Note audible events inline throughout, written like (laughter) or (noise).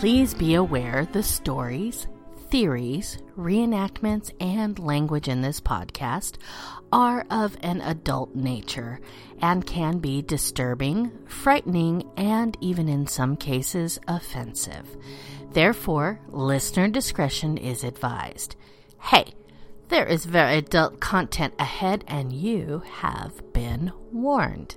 Please be aware the stories, theories, reenactments, and language in this podcast are of an adult nature and can be disturbing, frightening, and even in some cases offensive. Therefore, listener discretion is advised. Hey, there is very adult content ahead, and you have been warned.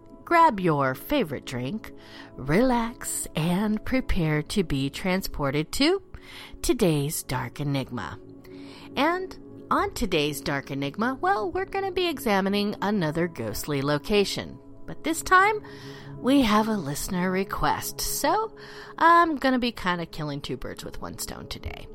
grab your favorite drink, relax, and prepare to be transported to today's Dark Enigma. And on today's Dark Enigma, well, we're going to be examining another ghostly location. But this time, we have a listener request. So I'm going to be kind of killing two birds with one stone today.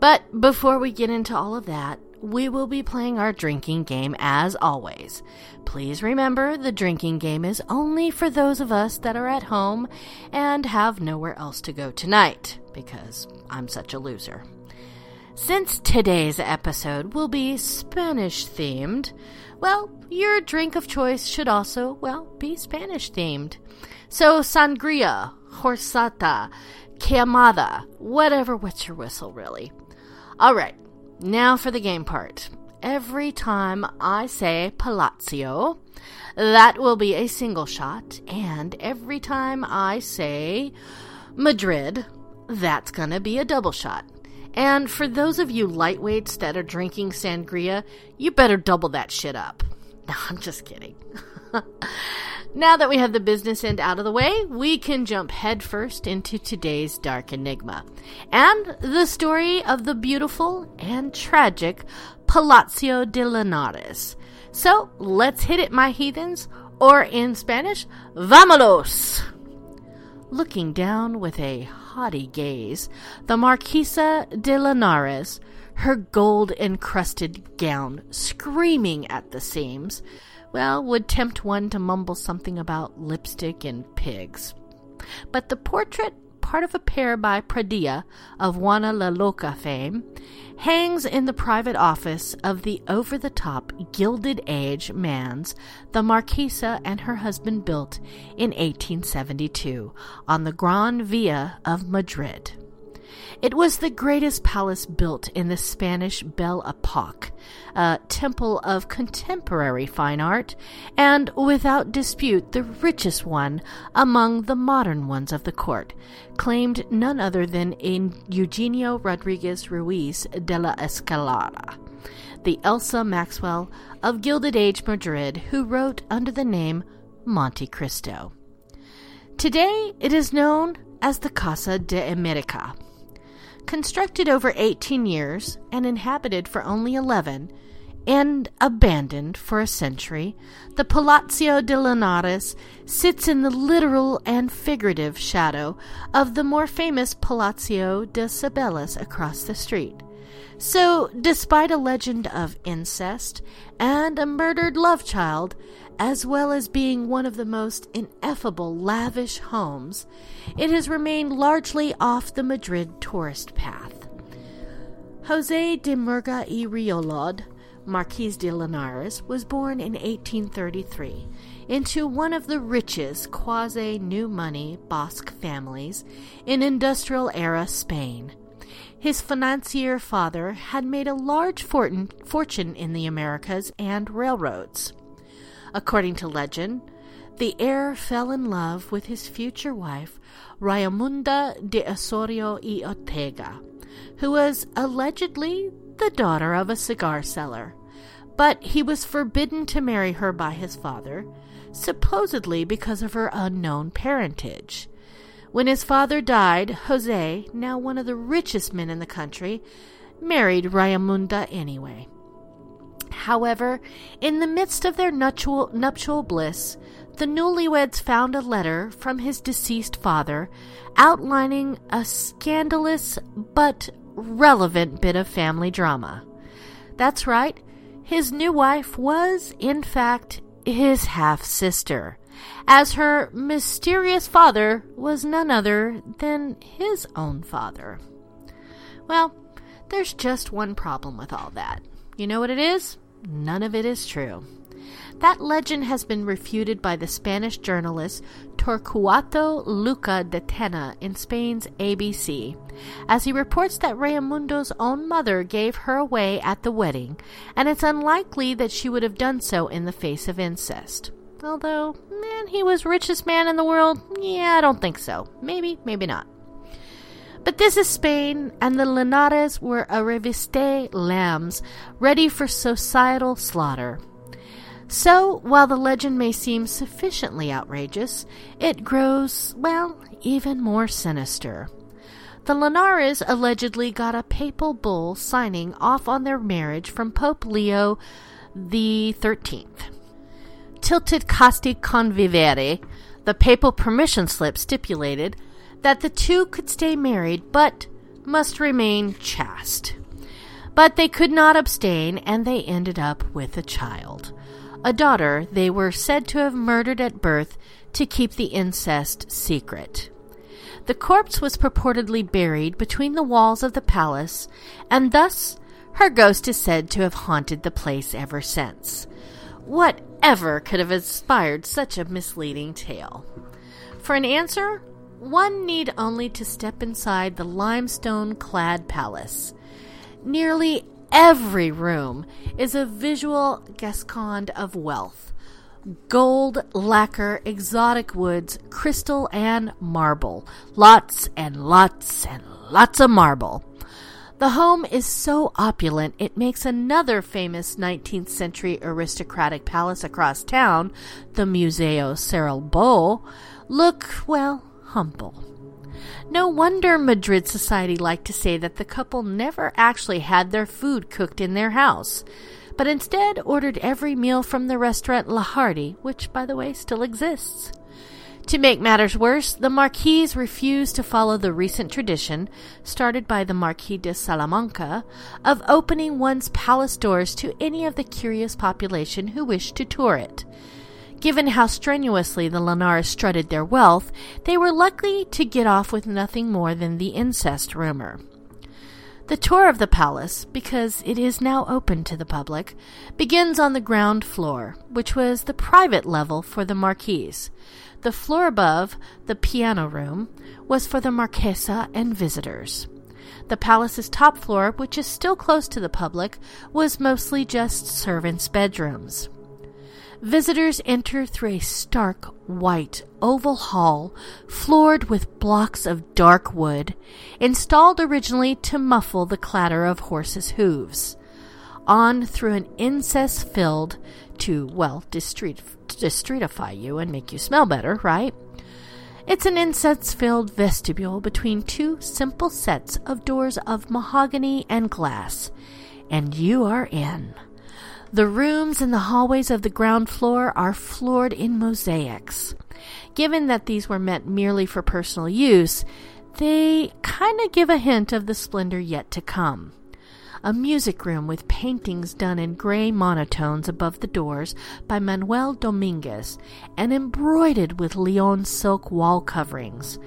But before we get into all of that, we will be playing our drinking game as always. Please remember the drinking game is only for those of us that are at home and have nowhere else to go tonight, because I'm such a loser. Since today's episode will be Spanish themed, well, your drink of choice should also, well, be Spanish themed. So, sangria, horchata, queimada, whatever what's your whistle, really. All right, now for the game part. Every time I say Palazzo, that will be a single shot, and every time I say Madrid, that's gonna be a double shot. And for those of you lightweights that are drinking sangria, you better double that shit up. (laughs) No, I'm just kidding. (laughs) (laughs) Now that we have the business end out of the way, we can jump headfirst into today's dark enigma and the story of the beautiful and tragic Palacio de Linares. So let's hit it, my heathens, or in Spanish, vamonos! Looking down with a haughty gaze, the Marquesa de Linares, her gold encrusted gown screaming at the seams, well, would tempt one to mumble something about lipstick and pigs. But the portrait, part of a pair by Pradilla of Juana la Loca fame, hangs in the private office of the over the top Gilded Age man's the Marquesa and her husband built in 1872 on the Gran Via of Madrid. It was the greatest palace built in the Spanish Belle Epoque, a temple of contemporary fine art, and without dispute the richest one among the modern ones of the court, claimed none other than Eugenio Rodriguez Ruiz de la Escalera, the Elsa Maxwell of Gilded Age Madrid, who wrote under the name Monte Cristo. Today it is known as the Casa de America. Constructed over 18 years and inhabited for only 11, and abandoned for a century, the Palazzo de Linares sits in the literal and figurative shadow of the more famous Palazzo de Cibeles across the street. So, despite a legend of incest and a murdered love child, as well as being one of the most ineffable lavish homes, it has remained largely off the Madrid tourist path. Jose de Murga y Reolid, Marquis de Linares, was born in 1833 into one of the richest quasi new money Basque families in industrial era Spain. His financier father had made a large fortune in the Americas and railroads. According to legend, the heir fell in love with his future wife, Rayamunda de Osorio y Ortega, who was allegedly the daughter of a cigar seller. But he was forbidden to marry her by his father, supposedly because of her unknown parentage. When his father died, Jose, now one of the richest men in the country, married Rayamunda anyway. However, in the midst of their nuptial, nuptial bliss, the newlyweds found a letter from his deceased father outlining a scandalous but relevant bit of family drama. That's right, his new wife was, in fact, his half sister, as her mysterious father was none other than his own father. Well, there's just one problem with all that. You know what it is? None of it is true. That legend has been refuted by the Spanish journalist Torcuato Luca de Tena in Spain's ABC, as he reports that Raimundo's own mother gave her away at the wedding, and it's unlikely that she would have done so in the face of incest. Although, man, he was richest man in the world. Yeah, I don't think so. Maybe, maybe not. But this is Spain, and the Linares were arriviste lambs ready for societal slaughter. So, while the legend may seem sufficiently outrageous, it grows, well, even more sinister. The Linares allegedly got a papal bull signing off on their marriage from Pope Leo the Thirteenth. Tilted casti convivere, the papal permission slip stipulated that the two could stay married but must remain chaste. But they could not abstain, and they ended up with a child a daughter they were said to have murdered at birth to keep the incest secret. The corpse was purportedly buried between the walls of the palace, and thus her ghost is said to have haunted the place ever since. Whatever could have inspired such a misleading tale? For an answer, one need only to step inside the limestone clad palace. Nearly every room is a visual Gascon of wealth. Gold, lacquer, exotic woods, crystal, and marble. Lots and lots and lots of marble. The home is so opulent it makes another famous 19th century aristocratic palace across town, the Museo Cerralbo, look, well, humble. No wonder Madrid society liked to say that the couple never actually had their food cooked in their house, but instead ordered every meal from the restaurant Lhardy, which, by the way, still exists. To make matters worse, the Marquise refused to follow the recent tradition, started by the Marquis de Salamanca, of opening one's palace doors to any of the curious population who wished to tour it. Given how strenuously the Linares strutted their wealth, they were likely to get off with nothing more than the incest rumor. The tour of the palace, because it is now open to the public, begins on the ground floor, which was the private level for the Marquise. The floor above, the piano room, was for the Marquesa and visitors. The palace's top floor, which is still closed to the public, was mostly just servants' bedrooms. Visitors enter through a stark white oval hall floored with blocks of dark wood, installed originally to muffle the clatter of horses' hooves. On through an incest filled to, well, distreetify you and make you smell better, right? It's an incense filled vestibule between two simple sets of doors of mahogany and glass, and you are in. The rooms and the hallways of the ground floor are floored in mosaics. Given that these were meant merely for personal use, they kind of give a hint of the splendor yet to come. A music room with paintings done in gray monotones above the doors by Manuel Dominguez and embroidered with Lyon silk wall coverings.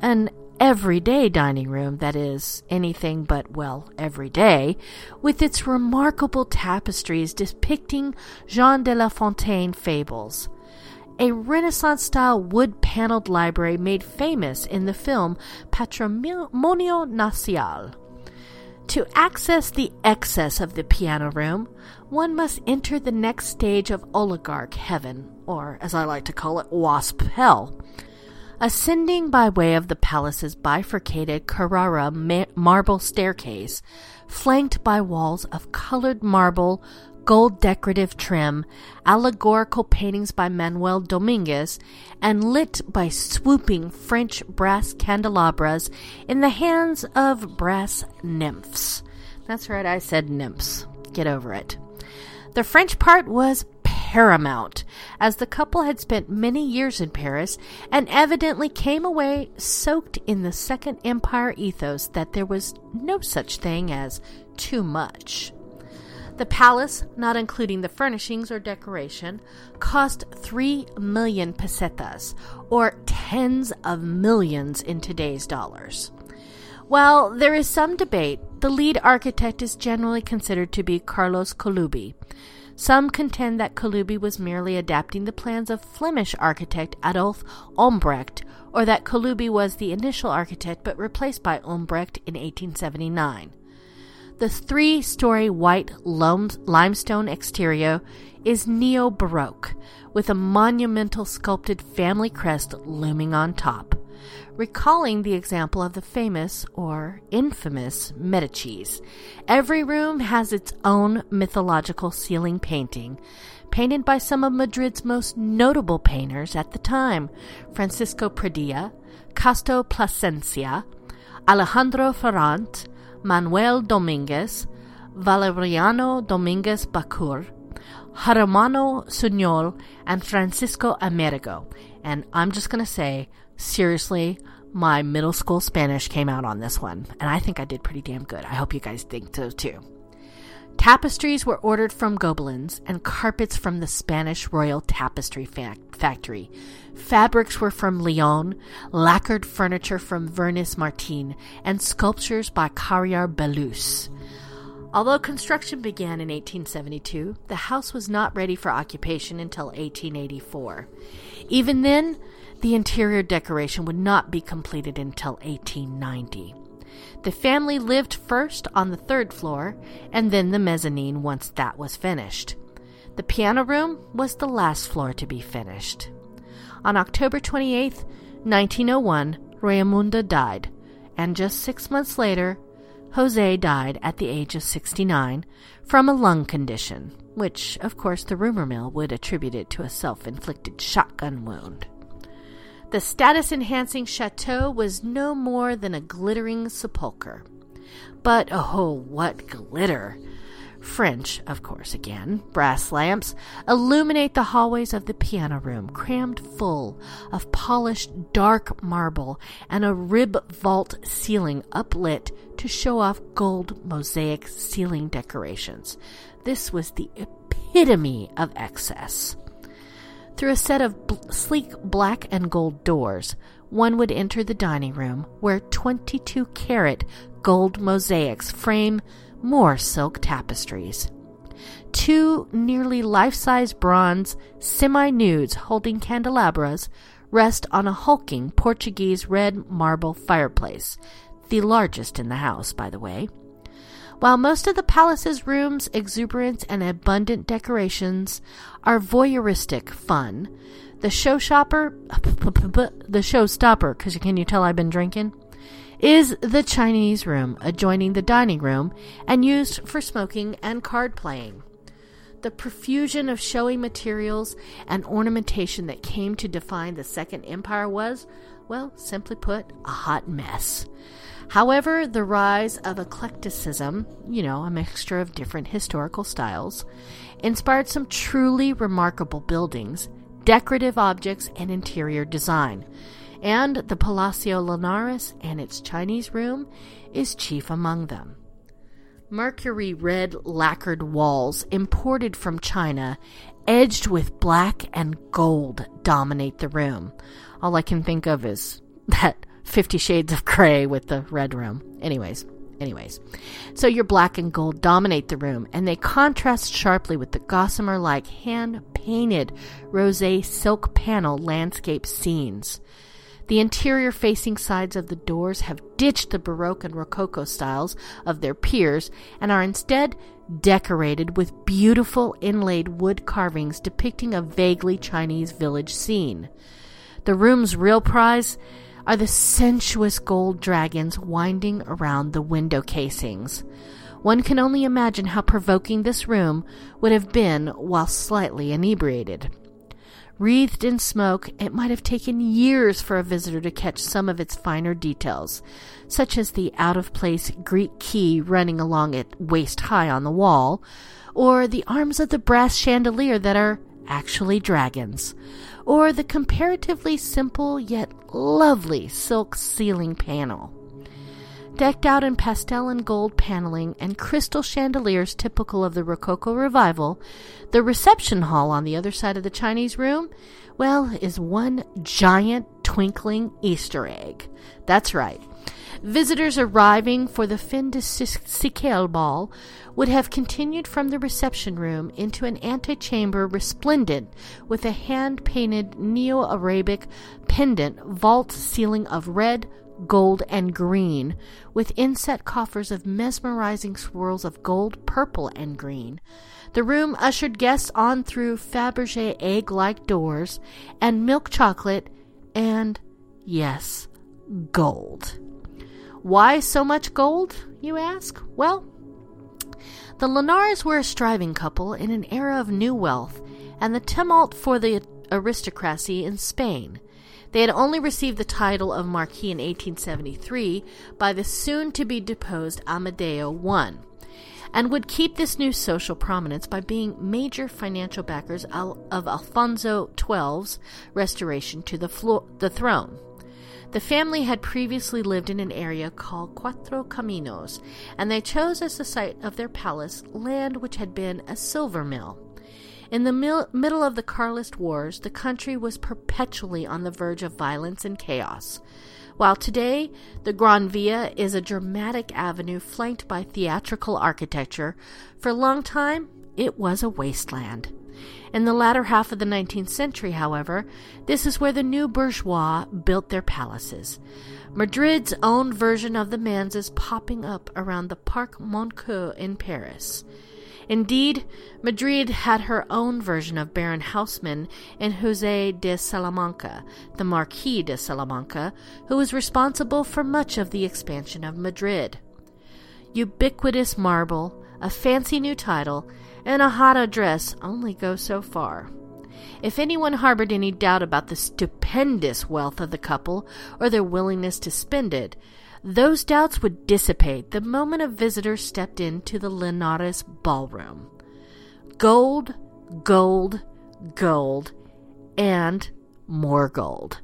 An everyday dining room that is anything but, well, everyday, with its remarkable tapestries depicting Jean de La Fontaine fables. A Renaissance style wood paneled library made famous in the film Patrimonio Nacional. To access the excess of the piano room, one must enter the next stage of oligarch heaven, or as I like to call it, wasp hell Ascending by way of the palace's bifurcated Carrara ma- marble staircase, flanked by walls of colored marble, gold decorative trim, allegorical paintings by Manuel Dominguez, and lit by swooping French brass candelabras in the hands of brass nymphs. That's right, I said nymphs. Get over it. The French part was paramount, as the couple had spent many years in Paris and evidently came away soaked in the Second Empire ethos that there was no such thing as too much. The palace, not including the furnishings or decoration, cost 3 million pesetas, or tens of millions in today's dollars. While there is some debate, the lead architect is generally considered to be Carlos Colubi. Some contend that Colubi was merely adapting the plans of Flemish architect Adolf Ombrecht, or that Colubi was the initial architect but replaced by Ombrecht in 1879. The three story white limestone exterior is neo Baroque, with a monumental sculpted family crest looming on top recalling the example of the famous or infamous Medicis. Every room has its own mythological ceiling painting, painted by some of Madrid's most notable painters at the time Francisco Pradilla, Casto Plasencia, Alejandro Ferrant, Manuel Dominguez, Valeriano Dominguez Bécquer, Jerónimo Suñol, and Francisco Amerigo. And I'm just going to say, seriously, my middle school Spanish came out on this one, and I think I did pretty damn good. I hope you guys think so too. Tapestries were ordered from Gobelins and carpets from the Spanish Royal Tapestry fa- Factory. Fabrics were from Lyon, lacquered furniture from Vernis Martin, and sculptures by Carrier Belleuse. Although construction began in 1872, the house was not ready for occupation until 1884. Even then, the interior decoration would not be completed until 1890. The family lived first on the third floor and then the mezzanine once that was finished. The piano room was the last floor to be finished. On October 28, 1901, Rayamunda died, and just six months later, Jose died at the age of 69 from a lung condition, which, of course, the rumor mill would attribute it to a self inflicted shotgun wound. The status enhancing chateau was no more than a glittering sepulchre. But oh, what glitter! French, of course, again, brass lamps illuminate the hallways of the piano room, crammed full of polished dark marble and a rib vault ceiling uplit to show off gold mosaic ceiling decorations. This was the epitome of excess. Through a set of bl- sleek black and gold doors, one would enter the dining room where 22 carat gold mosaics frame more silk tapestries. Two nearly life size bronze semi nudes holding candelabras rest on a hulking Portuguese red marble fireplace, the largest in the house, by the way. While most of the palace's rooms' exuberance and abundant decorations are voyeuristic fun, the show shopper, (laughs) the showstopper, because can you tell I've been drinking, is the Chinese room adjoining the dining room and used for smoking and card playing. The profusion of showy materials and ornamentation that came to define the Second Empire was, well, simply put, a hot mess. However, the rise of eclecticism, you know, a mixture of different historical styles, inspired some truly remarkable buildings, decorative objects, and interior design. And the Palacio Linares and its Chinese room is chief among them. Mercury red lacquered walls imported from China, edged with black and gold, dominate the room. All I can think of is that Fifty Shades of Grey with the red room. Anyways, anyways. So your black and gold dominate the room, and they contrast sharply with the gossamer like hand painted rose silk panel landscape scenes. The interior facing sides of the doors have ditched the Baroque and Rococo styles of their peers and are instead decorated with beautiful inlaid wood carvings depicting a vaguely Chinese village scene. The room's real prize are the sensuous gold dragons winding around the window casings. One can only imagine how provoking this room would have been while slightly inebriated. Wreathed in smoke, it might have taken years for a visitor to catch some of its finer details, such as the out of place Greek key running along it waist high on the wall, or the arms of the brass chandelier that are actually dragons, or the comparatively simple yet lovely silk ceiling panel. Decked out in pastel and gold paneling and crystal chandeliers typical of the Rococo revival, the reception hall on the other side of the Chinese room, well, is one giant twinkling Easter egg. That's right. Visitors arriving for the fin de siècle ball would have continued from the reception room into an antechamber resplendent with a hand painted Neo Arabic pendant vault ceiling of red, gold, and green, with inset coffers of mesmerizing swirls of gold, purple, and green. The room ushered guests on through Fabergé egg like doors and milk chocolate and, yes, gold. Why so much gold, you ask? Well, the Linares were a striving couple in an era of new wealth and the tumult for the aristocracy in Spain. They had only received the title of Marquis in 1873 by the soon to be deposed Amadeo I, and would keep this new social prominence by being major financial backers of Alfonso XII's restoration to the, flo- the throne. The family had previously lived in an area called Cuatro Caminos, and they chose as the site of their palace land which had been a silver mill. In the mil- middle of the Carlist Wars, the country was perpetually on the verge of violence and chaos. While today the Gran Via is a dramatic avenue flanked by theatrical architecture, for a long time it was a wasteland. In the latter half of the 19th century, however, this is where the new bourgeois built their palaces. Madrid's own version of the manse is popping up around the Parc Monceau in Paris. Indeed, Madrid had her own version of Baron Haussmann in Jose de Salamanca, the Marquis de Salamanca, who was responsible for much of the expansion of Madrid. Ubiquitous marble, a fancy new title, and a hot address only go so far. If anyone harbored any doubt about the stupendous wealth of the couple or their willingness to spend it, those doubts would dissipate the moment a visitor stepped into the Linares ballroom. Gold, gold, gold, and more gold.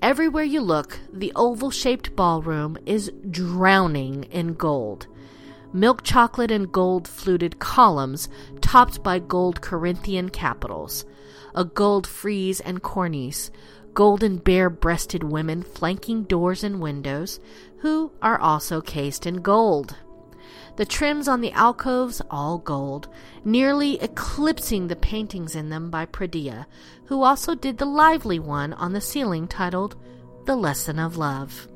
Everywhere you look, the oval shaped ballroom is drowning in gold milk chocolate and gold fluted columns topped by gold Corinthian capitals, a gold frieze and cornice, golden bare breasted women flanking doors and windows, who are also cased in gold. The trims on the alcoves, all gold, nearly eclipsing the paintings in them by Pradilla, who also did the lively one on the ceiling titled The Lesson of Love.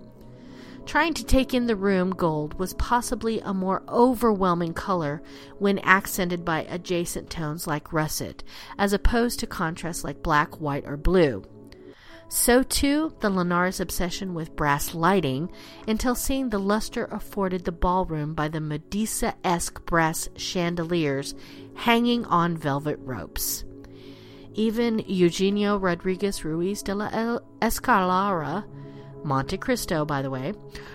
Trying to take in the room gold was possibly a more overwhelming color when accented by adjacent tones like russet, as opposed to contrasts like black, white, or blue. So too the Linares obsession with brass lighting until seeing the luster afforded the ballroom by the Medusa esque brass chandeliers hanging on velvet ropes. Even Eugenio Rodriguez Ruiz de la Escalera Monte Cristo, by the way,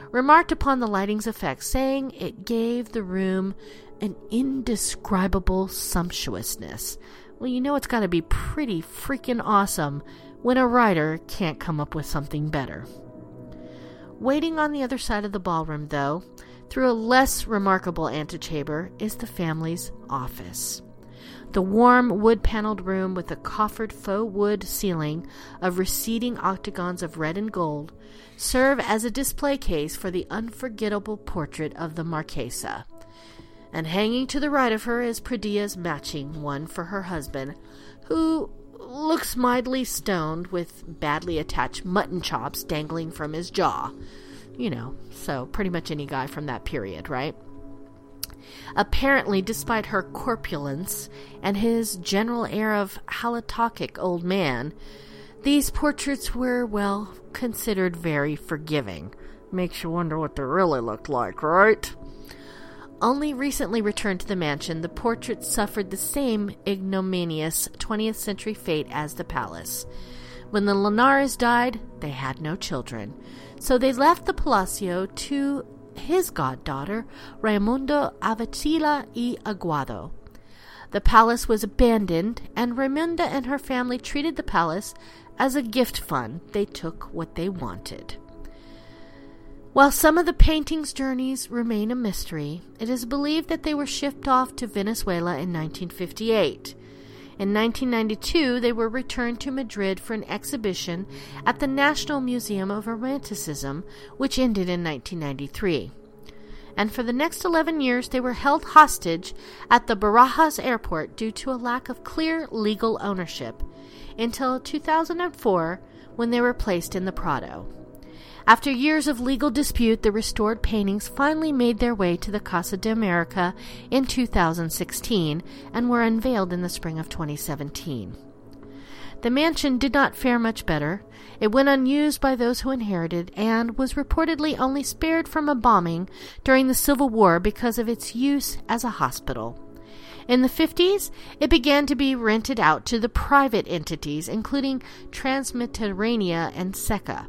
remarked upon the lighting's effect, saying it gave the room an indescribable sumptuousness. Well, you know it's got to be pretty freaking awesome when a writer can't come up with something better. Waiting on the other side of the ballroom, though, through a less remarkable antechamber, is the family's office. The warm wood paneled room with a coffered faux wood ceiling of receding octagons of red and gold serve as a display case for the unforgettable portrait of the Marquesa. And hanging to the right of her is Pradilla's matching one for her husband, who looks mildly stoned with badly attached mutton chops dangling from his jaw. You know, so pretty much any guy from that period, right? Apparently, despite her corpulence and his general air of halitokic old man, these portraits were, well, considered very forgiving. Makes you wonder what they really looked like, right? Only recently returned to the mansion, the portrait suffered the same ignominious 20th century fate as the palace. When the Linares died, they had no children, so they left the Palacio to his goddaughter, Raimundo Avecilla y Aguado. The palace was abandoned, and Raimunda and her family treated the palace as a gift fund. They took what they wanted. While some of the painting's journeys remain a mystery, it is believed that they were shipped off to Venezuela in 1958. In 1992, they were returned to Madrid for an exhibition at the National Museum of Romanticism, which ended in 1993. And for the next 11 years, they were held hostage at the Barajas airport due to a lack of clear legal ownership, until 2004 when they were placed in the Prado. After years of legal dispute, the restored paintings finally made their way to the Casa de America in 2016 and were unveiled in the spring of 2017. The mansion did not fare much better. It went unused by those who inherited and was reportedly only spared from a bombing during the Civil War because of its use as a hospital. In the 50s, it began to be rented out to the private entities, including Transmediterranea and SECA.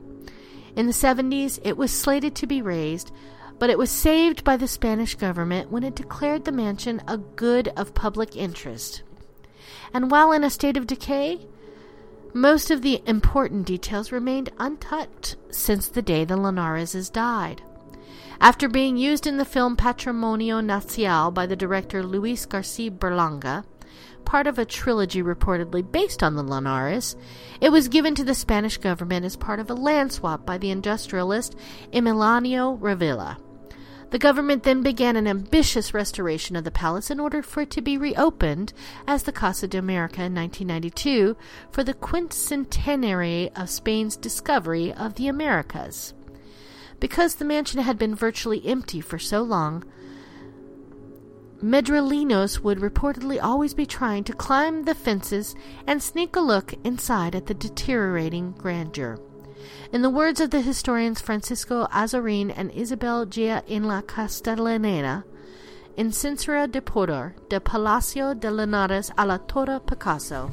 In the 70s, it was slated to be razed, but it was saved by the Spanish government when it declared the mansion a good of public interest. And while in a state of decay, most of the important details remained untouched since the day the Linareses died. After being used in the film Patrimonio Nacional by the director Luis Garcia Berlanga, part of a trilogy reportedly based on the Linares, it was given to the Spanish government as part of a land swap by the industrialist Emiliano Revilla. The government then began an ambitious restoration of the palace in order for it to be reopened as the Casa de America in 1992 for the quincentenary of Spain's discovery of the Americas. Because the mansion had been virtually empty for so long, Madrileños would reportedly always be trying to climb the fences and sneak a look inside at the deteriorating grandeur. In the words of the historians Francisco Azorin and Isabel Gea in la Castellaneta, in Censura de Poder, de Palacio de Linares a la Torre Picasso,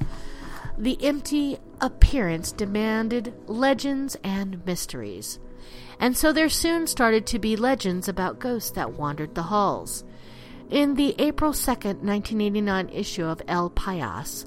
the empty appearance demanded legends and mysteries. And so there soon started to be legends about ghosts that wandered the halls. In the April 2, 1989 issue of El Pais,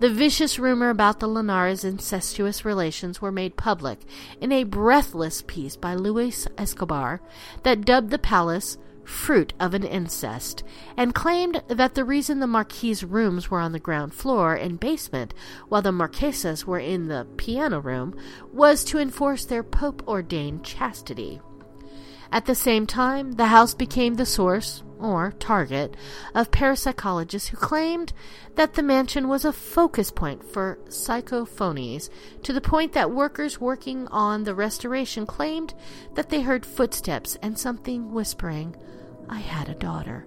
the vicious rumor about the Linares' incestuous relations were made public in a breathless piece by Luis Escobar that dubbed the palace fruit of an incest, and claimed that the reason the Marquis' rooms were on the ground floor and basement, while the Marquesas were in the piano room, was to enforce their Pope ordained chastity. At the same time, the house became the source, or target, of parapsychologists who claimed that the mansion was a focus point for psychophonies, to the point that workers working on the restoration claimed that they heard footsteps and something whispering, I had a daughter.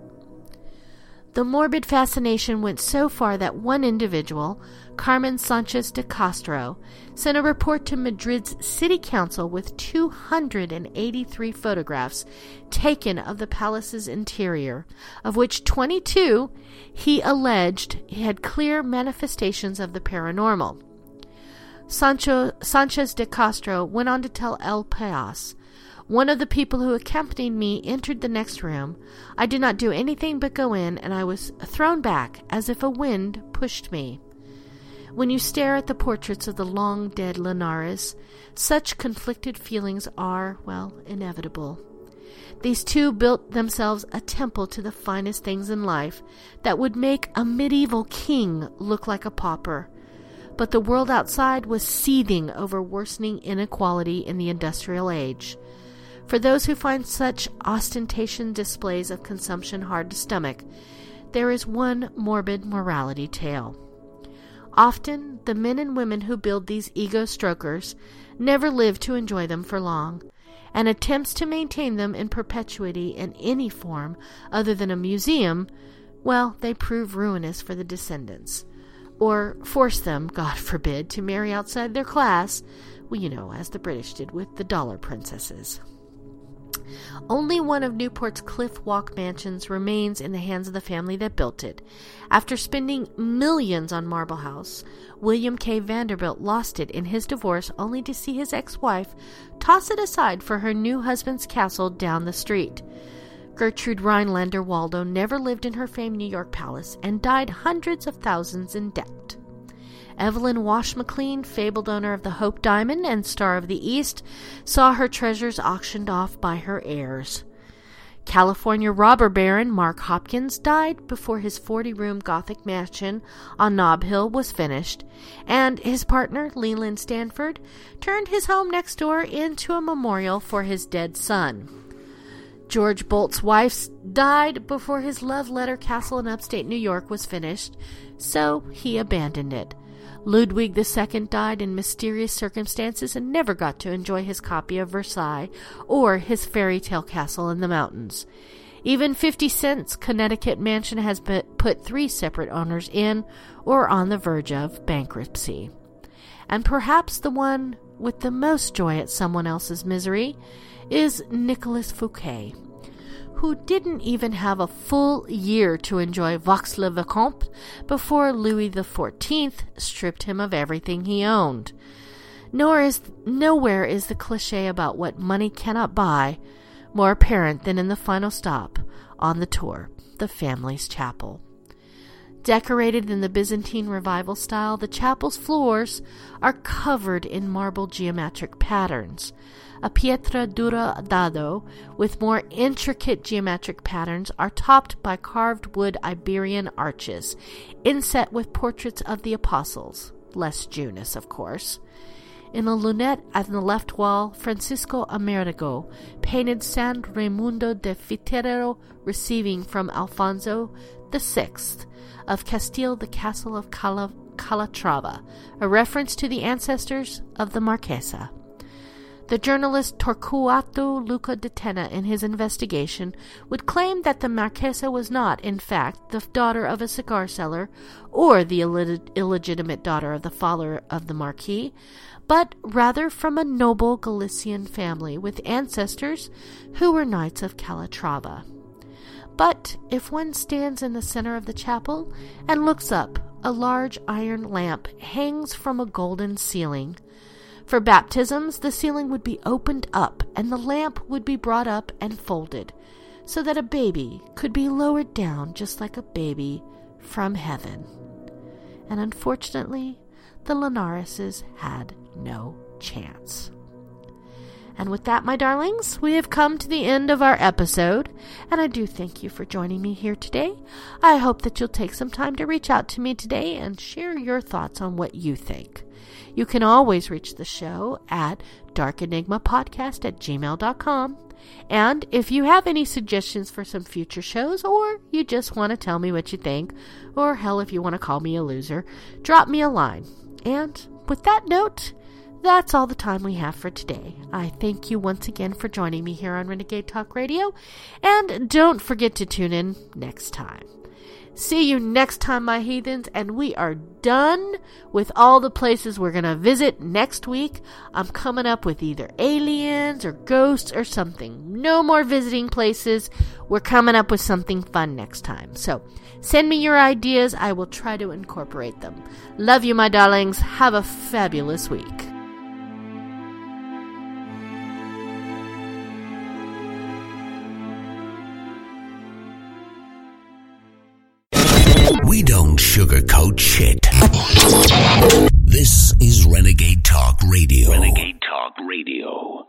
The morbid fascination went so far that one individual, Carmen Sanchez de Castro, sent a report to Madrid's city council with 283 photographs taken of the palace's interior, of which 22 he alleged had clear manifestations of the paranormal. Sancho, Sanchez de Castro went on to tell El Pais one of the people who accompanied me entered the next room. I did not do anything but go in, and I was thrown back as if a wind pushed me. When you stare at the portraits of the long dead Linares, such conflicted feelings are, well, inevitable. These two built themselves a temple to the finest things in life that would make a medieval king look like a pauper. But the world outside was seething over worsening inequality in the industrial age. For those who find such ostentation displays of consumption hard to stomach, there is one morbid morality tale. Often, the men and women who build these ego strokers never live to enjoy them for long, and attempts to maintain them in perpetuity in any form other than a museum, well, they prove ruinous for the descendants. Or force them, God (laughs) forbid, to marry outside their class, well, you know, as the British did with the dollar princesses. Only one of Newport's Cliff Walk mansions remains in the hands of the family that built it. After spending millions on Marble House, William K. Vanderbilt lost it in his divorce only to see his ex wife toss it aside for her new husband's castle down the street. Gertrude Rhinelander Waldo never lived in her famed New York palace and died hundreds of thousands in debt. Evelyn Walsh McLean, fabled owner of the Hope Diamond and Star of the East, saw her treasures auctioned off by her heirs. California robber baron Mark Hopkins died before his 40 room Gothic mansion on Nob Hill was finished, and his partner, Leland Stanford, turned his home next door into a memorial for his dead son. George Boldt's wife died before his love letter castle in upstate New York was finished, so he abandoned it. Ludwig II died in mysterious circumstances and never got to enjoy his copy of Versailles or his fairy tale castle in the mountains. Even 50 Cent's Connecticut mansion has put three separate owners in or on the verge of bankruptcy. And perhaps the one with the most joy at someone else's misery is Nicolas Fouquet who didn't even have a full year to enjoy Vaux le Vicomte before Louis XIV stripped him of everything he owned. Nor is nowhere is the cliche about what money cannot buy more apparent than in the final stop on the tour, the family's chapel. Decorated in the Byzantine Revival style, the chapel's floors are covered in marble geometric patterns. A pietra dura dado with more intricate geometric patterns are topped by carved wood Iberian arches, inset with portraits of the apostles, less Junus, of course. In a lunette at the left wall, Francisco Amerigo painted San Raimundo de Fitero receiving from Alfonso VI of Castile the castle of Calatrava, a reference to the ancestors of the Marquesa. The journalist Torcuato Luca de Tena, in his investigation, would claim that the Marquesa was not, in fact, the daughter of a cigar seller or the Ill- illegitimate daughter of the father of the Marquis, but rather from a noble Galician family with ancestors who were knights of Calatrava. But if one stands in the center of the chapel and looks up, a large iron lamp hangs from a golden ceiling. For baptisms, the ceiling would be opened up and the lamp would be brought up and folded so that a baby could be lowered down just like a baby from heaven. And unfortunately, the Linarises had no chance. And with that, my darlings, we have come to the end of our episode, and I do thank you for joining me here today. I hope that you'll take some time to reach out to me today and share your thoughts on what you think. You can always reach the show at darkenigmapodcast at gmail.com. And if you have any suggestions for some future shows, or you just want to tell me what you think, or hell, if you want to call me a loser, drop me a line. And with that note, that's all the time we have for today. I thank you once again for joining me here on Renegade Talk Radio, and don't forget to tune in next time. See you next time, my heathens, and we are done with all the places we're going to visit next week. I'm coming up with either aliens or ghosts or something. No more visiting places. We're coming up with something fun next time. So send me your ideas. I will try to incorporate them. Love you, my darlings. Have a fabulous week. Sugarcoat shit. This is Renegade Talk Radio. Renegade Talk Radio.